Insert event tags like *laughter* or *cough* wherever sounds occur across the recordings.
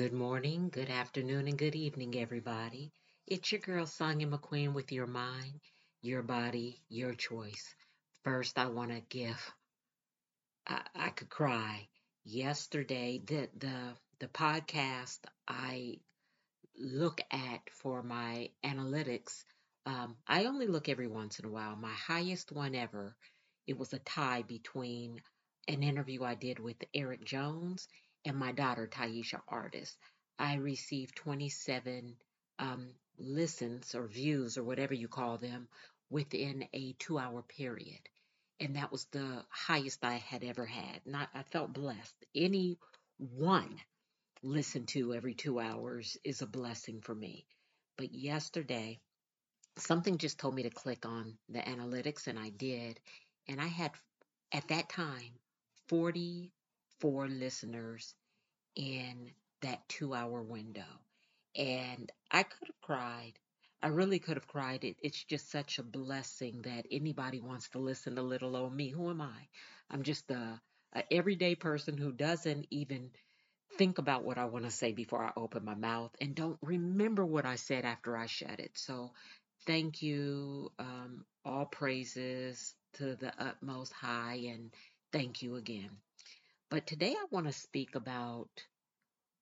Good morning, good afternoon, and good evening, everybody. It's your girl, Sonya McQueen, with your mind, your body, your choice. First, I want to give, I, I could cry. Yesterday, the, the, the podcast I look at for my analytics, um, I only look every once in a while. My highest one ever, it was a tie between an interview I did with Eric Jones and my daughter Taisha Artist. I received 27 um, listens or views or whatever you call them within a two hour period. And that was the highest I had ever had. And I, felt blessed. Any one listened to every two hours is a blessing for me. But yesterday, something just told me to click on the analytics, and I did. And I had, at that time, 44 listeners in that two hour window. And I could have cried. I really could have cried. It, it's just such a blessing that anybody wants to listen to little old me. Who am I? I'm just a, a everyday person who doesn't even think about what I want to say before I open my mouth and don't remember what I said after I shut it. So thank you. Um, all praises to the utmost high and thank you again. But today I want to speak about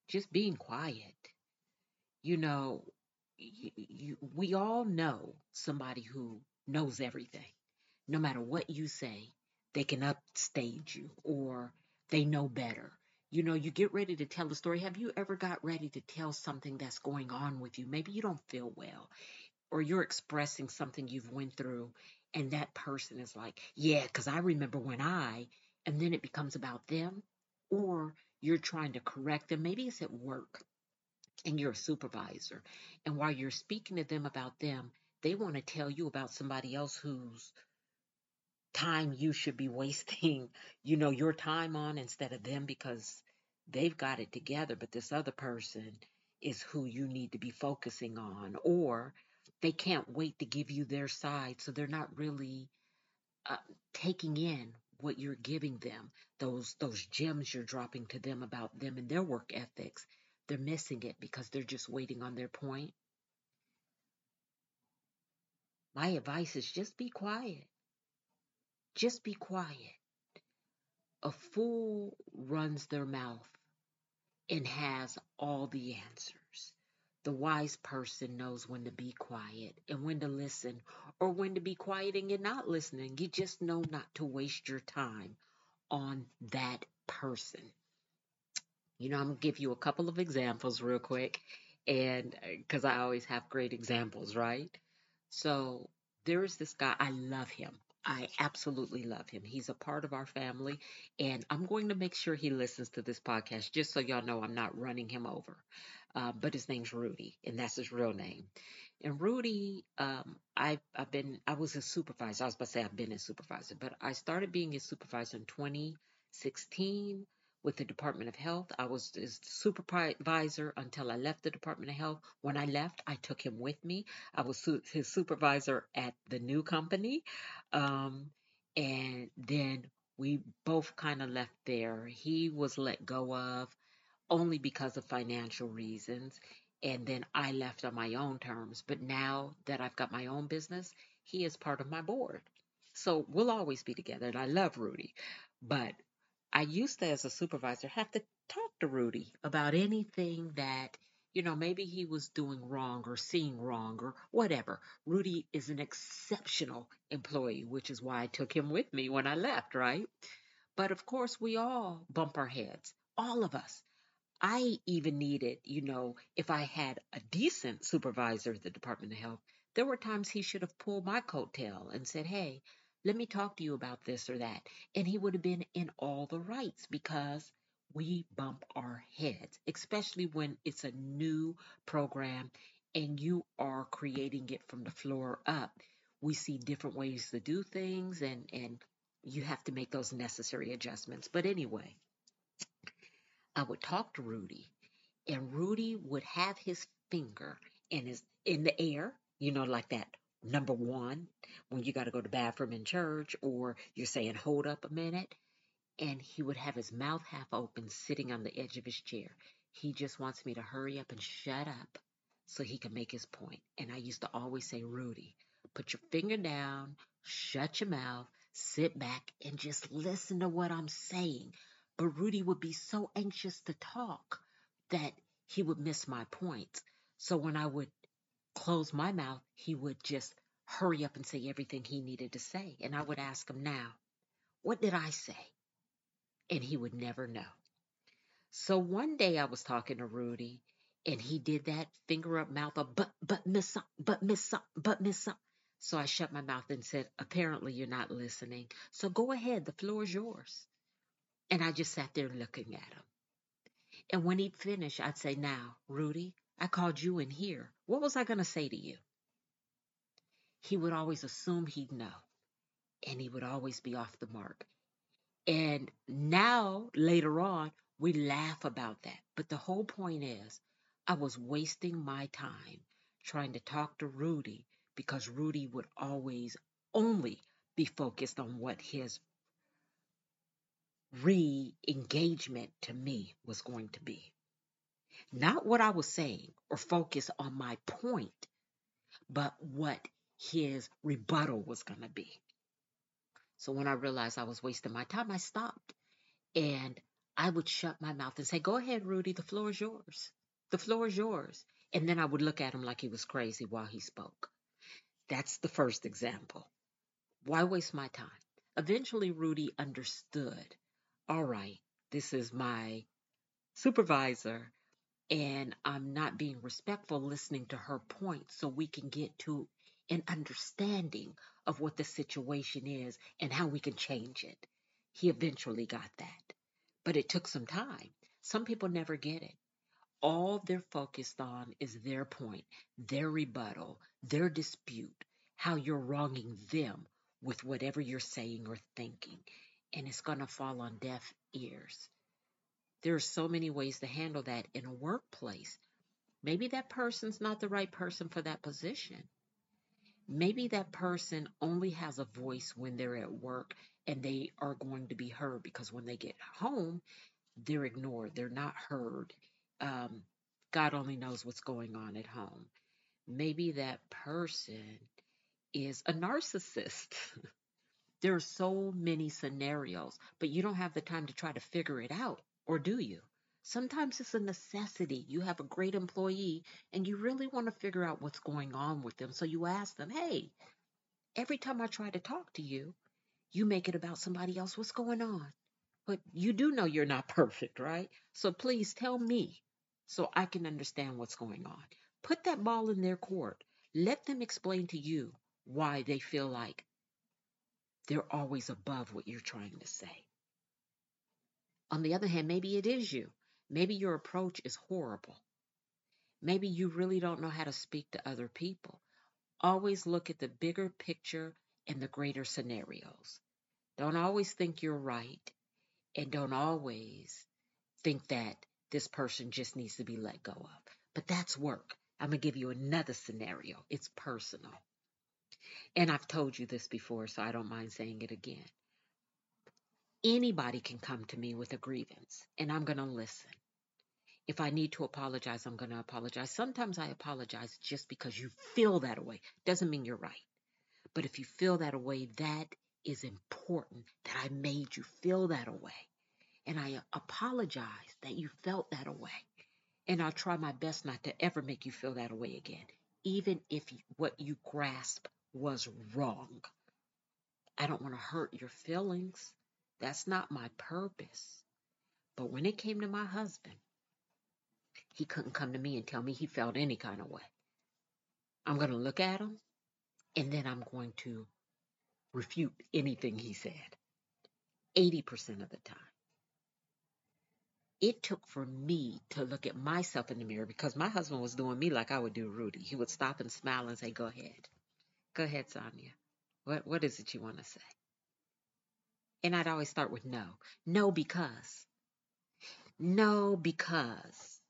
just being quiet. You know, you, you, we all know somebody who knows everything. No matter what you say, they can upstage you or they know better. You know, you get ready to tell a story. Have you ever got ready to tell something that's going on with you? Maybe you don't feel well or you're expressing something you've went through and that person is like, "Yeah, cuz I remember when I," and then it becomes about them or you're trying to correct them. Maybe it's at work and you're a supervisor. And while you're speaking to them about them, they want to tell you about somebody else whose time you should be *laughs* wasting, you know, your time on instead of them because they've got it together, but this other person is who you need to be focusing on. Or they can't wait to give you their side, so they're not really uh, taking in what you're giving them, those those gems you're dropping to them about them and their work ethics, they're missing it because they're just waiting on their point. My advice is just be quiet. Just be quiet. A fool runs their mouth and has all the answers. The wise person knows when to be quiet and when to listen, or when to be quiet and you're not listening. You just know not to waste your time on that person. You know, I'm to give you a couple of examples real quick, and because uh, I always have great examples, right? So there is this guy, I love him. I absolutely love him. He's a part of our family, and I'm going to make sure he listens to this podcast just so y'all know I'm not running him over. Uh, but his name's Rudy, and that's his real name. And Rudy, um, I, I've been, I was a supervisor. I was about to say I've been a supervisor, but I started being a supervisor in 2016 with the Department of Health. I was his supervisor until I left the Department of Health. When I left, I took him with me. I was su- his supervisor at the new company. Um, and then we both kind of left there. He was let go of only because of financial reasons. And then I left on my own terms. But now that I've got my own business, he is part of my board. So we'll always be together. And I love Rudy. But I used to, as a supervisor, have to talk to Rudy about anything that, you know, maybe he was doing wrong or seeing wrong or whatever. Rudy is an exceptional employee, which is why I took him with me when I left, right? But of course, we all bump our heads, all of us. I even needed, you know, if I had a decent supervisor at the Department of Health, there were times he should have pulled my coattail and said, Hey, let me talk to you about this or that. And he would have been in all the rights because we bump our heads, especially when it's a new program and you are creating it from the floor up. We see different ways to do things and, and you have to make those necessary adjustments. But anyway, I would talk to Rudy, and Rudy would have his finger in his in the air, you know, like that number one when you got to go to bathroom in church, or you're saying, "Hold up a minute," and he would have his mouth half open, sitting on the edge of his chair. He just wants me to hurry up and shut up so he can make his point. And I used to always say, Rudy, put your finger down, shut your mouth, sit back, and just listen to what I'm saying. But Rudy would be so anxious to talk that he would miss my points. So when I would close my mouth, he would just hurry up and say everything he needed to say. And I would ask him now, what did I say? And he would never know. So one day I was talking to Rudy and he did that finger up mouth up, but, but miss, but miss, but miss. So I shut my mouth and said, apparently you're not listening. So go ahead. The floor is yours. And I just sat there looking at him. And when he'd finish, I'd say, now, Rudy, I called you in here. What was I going to say to you? He would always assume he'd know, and he would always be off the mark. And now, later on, we laugh about that. But the whole point is, I was wasting my time trying to talk to Rudy because Rudy would always only be focused on what his re engagement to me was going to be. Not what I was saying or focus on my point, but what his rebuttal was going to be. So when I realized I was wasting my time, I stopped and I would shut my mouth and say, Go ahead, Rudy, the floor is yours. The floor is yours. And then I would look at him like he was crazy while he spoke. That's the first example. Why waste my time? Eventually, Rudy understood all right, this is my supervisor and I'm not being respectful listening to her point so we can get to an understanding of what the situation is and how we can change it. He eventually got that, but it took some time. Some people never get it. All they're focused on is their point, their rebuttal, their dispute, how you're wronging them with whatever you're saying or thinking and it's going to fall on deaf ears. There are so many ways to handle that in a workplace. Maybe that person's not the right person for that position. Maybe that person only has a voice when they're at work and they are going to be heard because when they get home, they're ignored, they're not heard. Um, God only knows what's going on at home. Maybe that person is a narcissist. *laughs* There are so many scenarios, but you don't have the time to try to figure it out, or do you? Sometimes it's a necessity. You have a great employee and you really want to figure out what's going on with them. So you ask them, hey, every time I try to talk to you, you make it about somebody else. What's going on? But you do know you're not *laughs* perfect, right? So please tell me so I can understand what's going on. Put that ball in their court. Let them explain to you why they feel like they're always above what you're trying to say. On the other hand, maybe it is you. Maybe your approach is horrible. Maybe you really don't know how to speak to other people. Always look at the bigger picture and the greater scenarios. Don't always think you're right, and don't always think that this person just needs to be let go of. But that's work. I'm going to give you another scenario. It's personal. And I've told you this before, so I don't mind saying it again. Anybody can come to me with a grievance, and I'm going to listen. If I need to apologize, I'm going to apologize. Sometimes I apologize just because you feel that way. Doesn't mean you're right. But if you feel that way, that is important that I made you feel that way. And I apologize that you felt that way. And I'll try my best not to ever make you feel that way again, even if what you grasp was wrong. I don't want to hurt your feelings. That's not my purpose. But when it came to my husband, he couldn't come to me and tell me he felt any kind of way. I'm going to look at him and then I'm going to refute anything he said 80% of the time. It took for me to look at myself in the mirror because my husband was doing me like I would do Rudy. He would stop and smile and say, Go ahead. Go ahead, Sonya. What what is it you want to say? And I'd always start with no. No because. No because.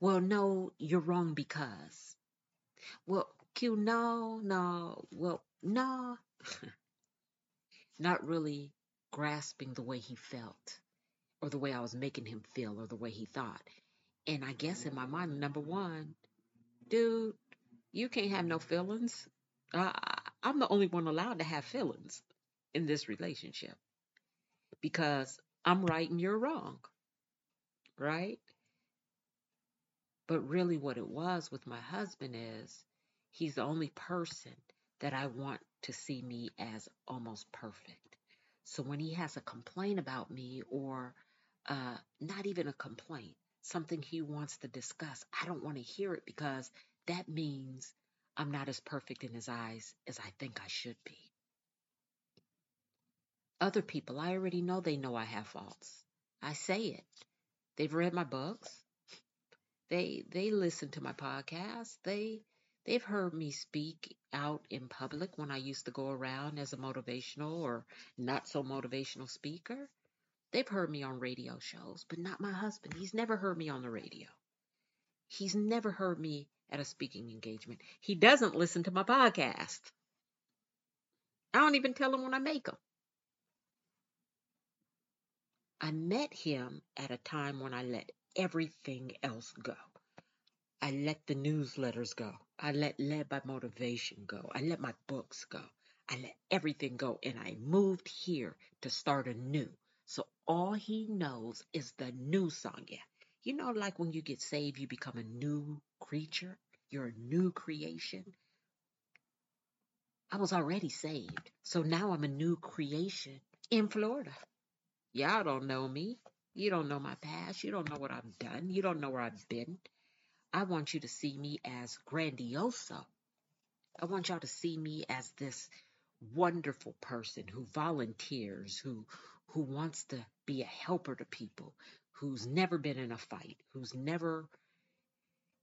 Well, no, you're wrong because. Well, Q, no, no. Well, no. *laughs* Not really grasping the way he felt or the way I was making him feel or the way he thought. And I guess in my mind, number one, dude, you can't have no feelings. Uh, I'm the only one allowed to have feelings in this relationship because I'm right and you're wrong, right? But really, what it was with my husband is he's the only person that I want to see me as almost perfect. So when he has a complaint about me or uh, not even a complaint, something he wants to discuss, I don't want to hear it because that means I'm not as perfect in his eyes as I think I should be. Other people, I already know they know I have faults. I say it. They've read my books. They they listen to my podcast. They they've heard me speak out in public when I used to go around as a motivational or not so motivational speaker. They've heard me on radio shows, but not my husband. He's never heard me on the radio. He's never heard me at a speaking engagement. He doesn't listen to my podcast. I don't even tell him when I make them. I met him at a time when I let everything else go. I let the newsletters go. I let Led by Motivation go. I let my books go. I let everything go. And I moved here to start anew. So all he knows is the new song. Yeah. You know, like when you get saved, you become a new creature. You're a new creation. I was already saved. So now I'm a new creation in Florida. Y'all don't know me. You don't know my past. You don't know what I've done. You don't know where I've been. I want you to see me as grandioso. I want y'all to see me as this wonderful person who volunteers, who who wants to be a helper to people, who's never been in a fight, who's never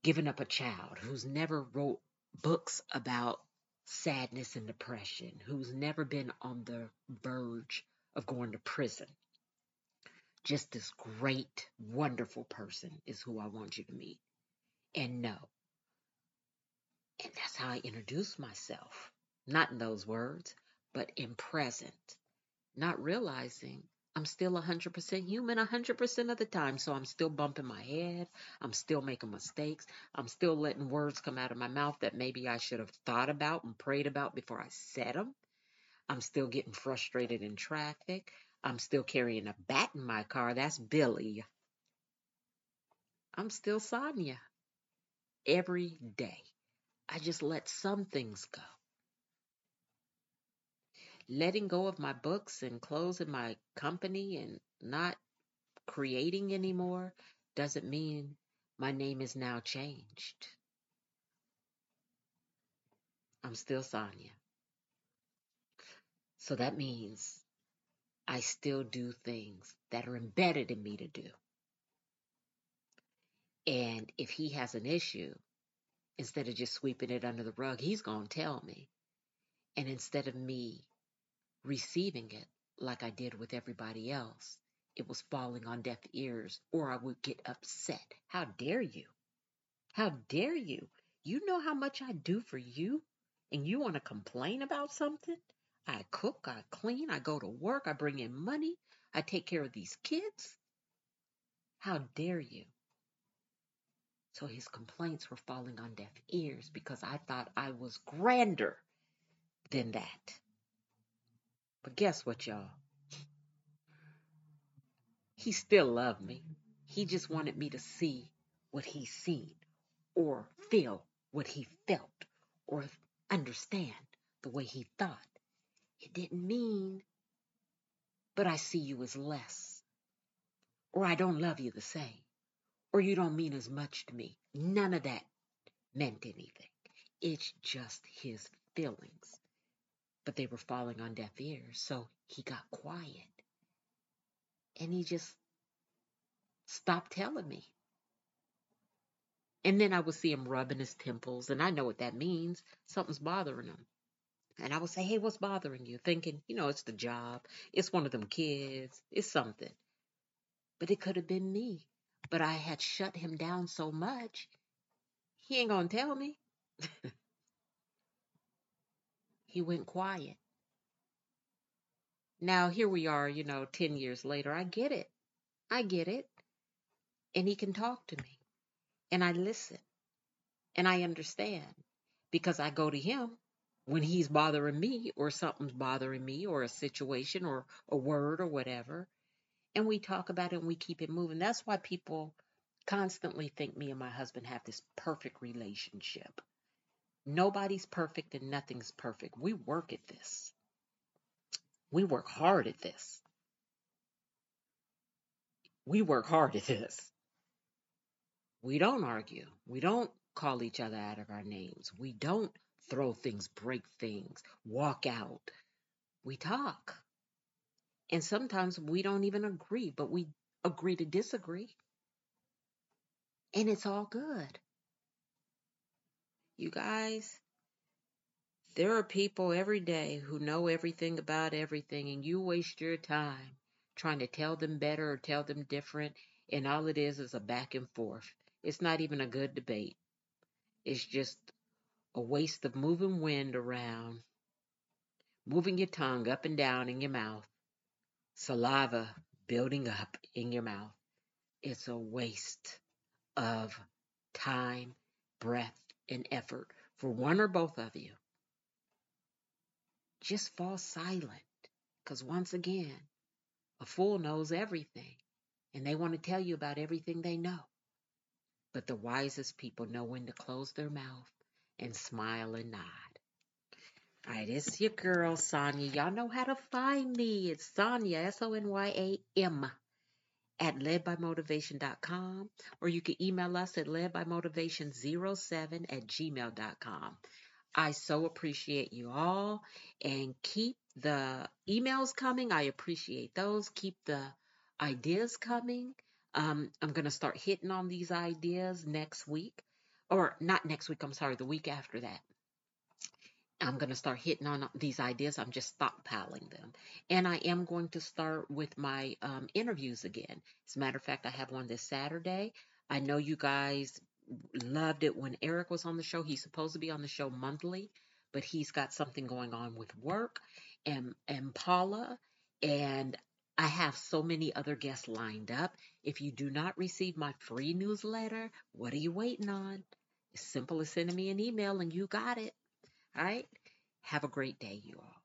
given up a child, who's never wrote books about sadness and depression, who's never been on the verge of going to prison just this great, wonderful person is who I want you to meet and know. And that's how I introduce myself. Not in those words, but in present. Not realizing I'm still 100% human 100% of the time. So I'm still bumping my head. I'm still making mistakes. I'm still letting words come out of my mouth that maybe I should have thought about and prayed about before I said them. I'm still getting frustrated in traffic. I'm still carrying a bat in my car. That's Billy. I'm still Sonya. Every day. I just let some things go. Letting go of my books and closing my company and not creating anymore doesn't mean my name is now changed. I'm still Sonya. So that means I still do things that are embedded in me to do. And if he has an issue, instead of just sweeping it under the rug, he's going to tell me. And instead of me receiving it like I did with everybody else, it was falling on deaf ears or I would get upset. How dare you? How dare you? You know how much I do for you and you want to complain about something? I cook, I clean, I go to work, I bring in money, I take care of these kids. How dare you? So his complaints were falling on deaf ears because I thought I was grander than that. But guess what, y'all? He still loved me. He just wanted me to see what he seen or feel what he felt or understand the way he thought. It didn't mean, but I see you as less, or I don't love you the same, or you don't mean as much to me. None of that meant anything. It's just his feelings. But they were falling on deaf ears, so he got quiet. And he just stopped telling me. And then I would see him rubbing his temples, and I know what that means. Something's bothering him. And I would say, hey, what's bothering you? Thinking, you know, it's the job, it's one of them kids, it's something. But it could have been me. But I had shut him down so much, he ain't to tell me. *laughs* he went quiet. Now, here we are, you know, 10 years later. I get it. I get it. And he can talk to me. and I listen and I understand because I go to him when he's bothering me or something's bothering me or a situation or a word or whatever. And we talk about it and we keep it moving. That's why people constantly think me and my husband have this perfect relationship. Nobody's perfect and nothing's perfect. We work at this. We work hard at this. We work hard at this. We don't argue. We don't call each other out of our names. We don't throw things, break things, walk out. We talk. And sometimes we don't even agree, but we agree to disagree. And it's all good. You guys, there are people every day who know everything about everything, and you waste your time trying to tell them better or tell them different, and all it is is a back and forth. It's not even a good debate. It's just a waste of moving wind around, moving your tongue up and down in your mouth, saliva building up in your mouth. It's a waste of time, breath, and effort for one or both of you. Just fall silent. Because once again, a fool knows everything, and they want to tell you about everything they know. But the wisest people know when to close their mouth and smile and nod. All right, it's your girl, Sonya. Y'all know how to find me. It's Sonya, S O N Y A M, at ledbymotivation.com, or you can email us at ledbymotivation07 at gmail.com. I so appreciate you all and keep the emails coming. I appreciate those. Keep the ideas coming. Um, I'm going to start hitting on these ideas next week, or not next week, I'm sorry, the week after that. I'm going to start hitting on these ideas. I'm just stockpiling them. And I am going to start with my um, interviews again. As a matter of fact, I have one this Saturday. I know you guys loved it when Eric was on the show. He's supposed to be on the show monthly, but he's got something going on with work and, and Paula. And I have so many other guests lined up. If you do not receive my free newsletter, what are you waiting on? Simple as sending me an email and you got it. All right. Have a great day, you all.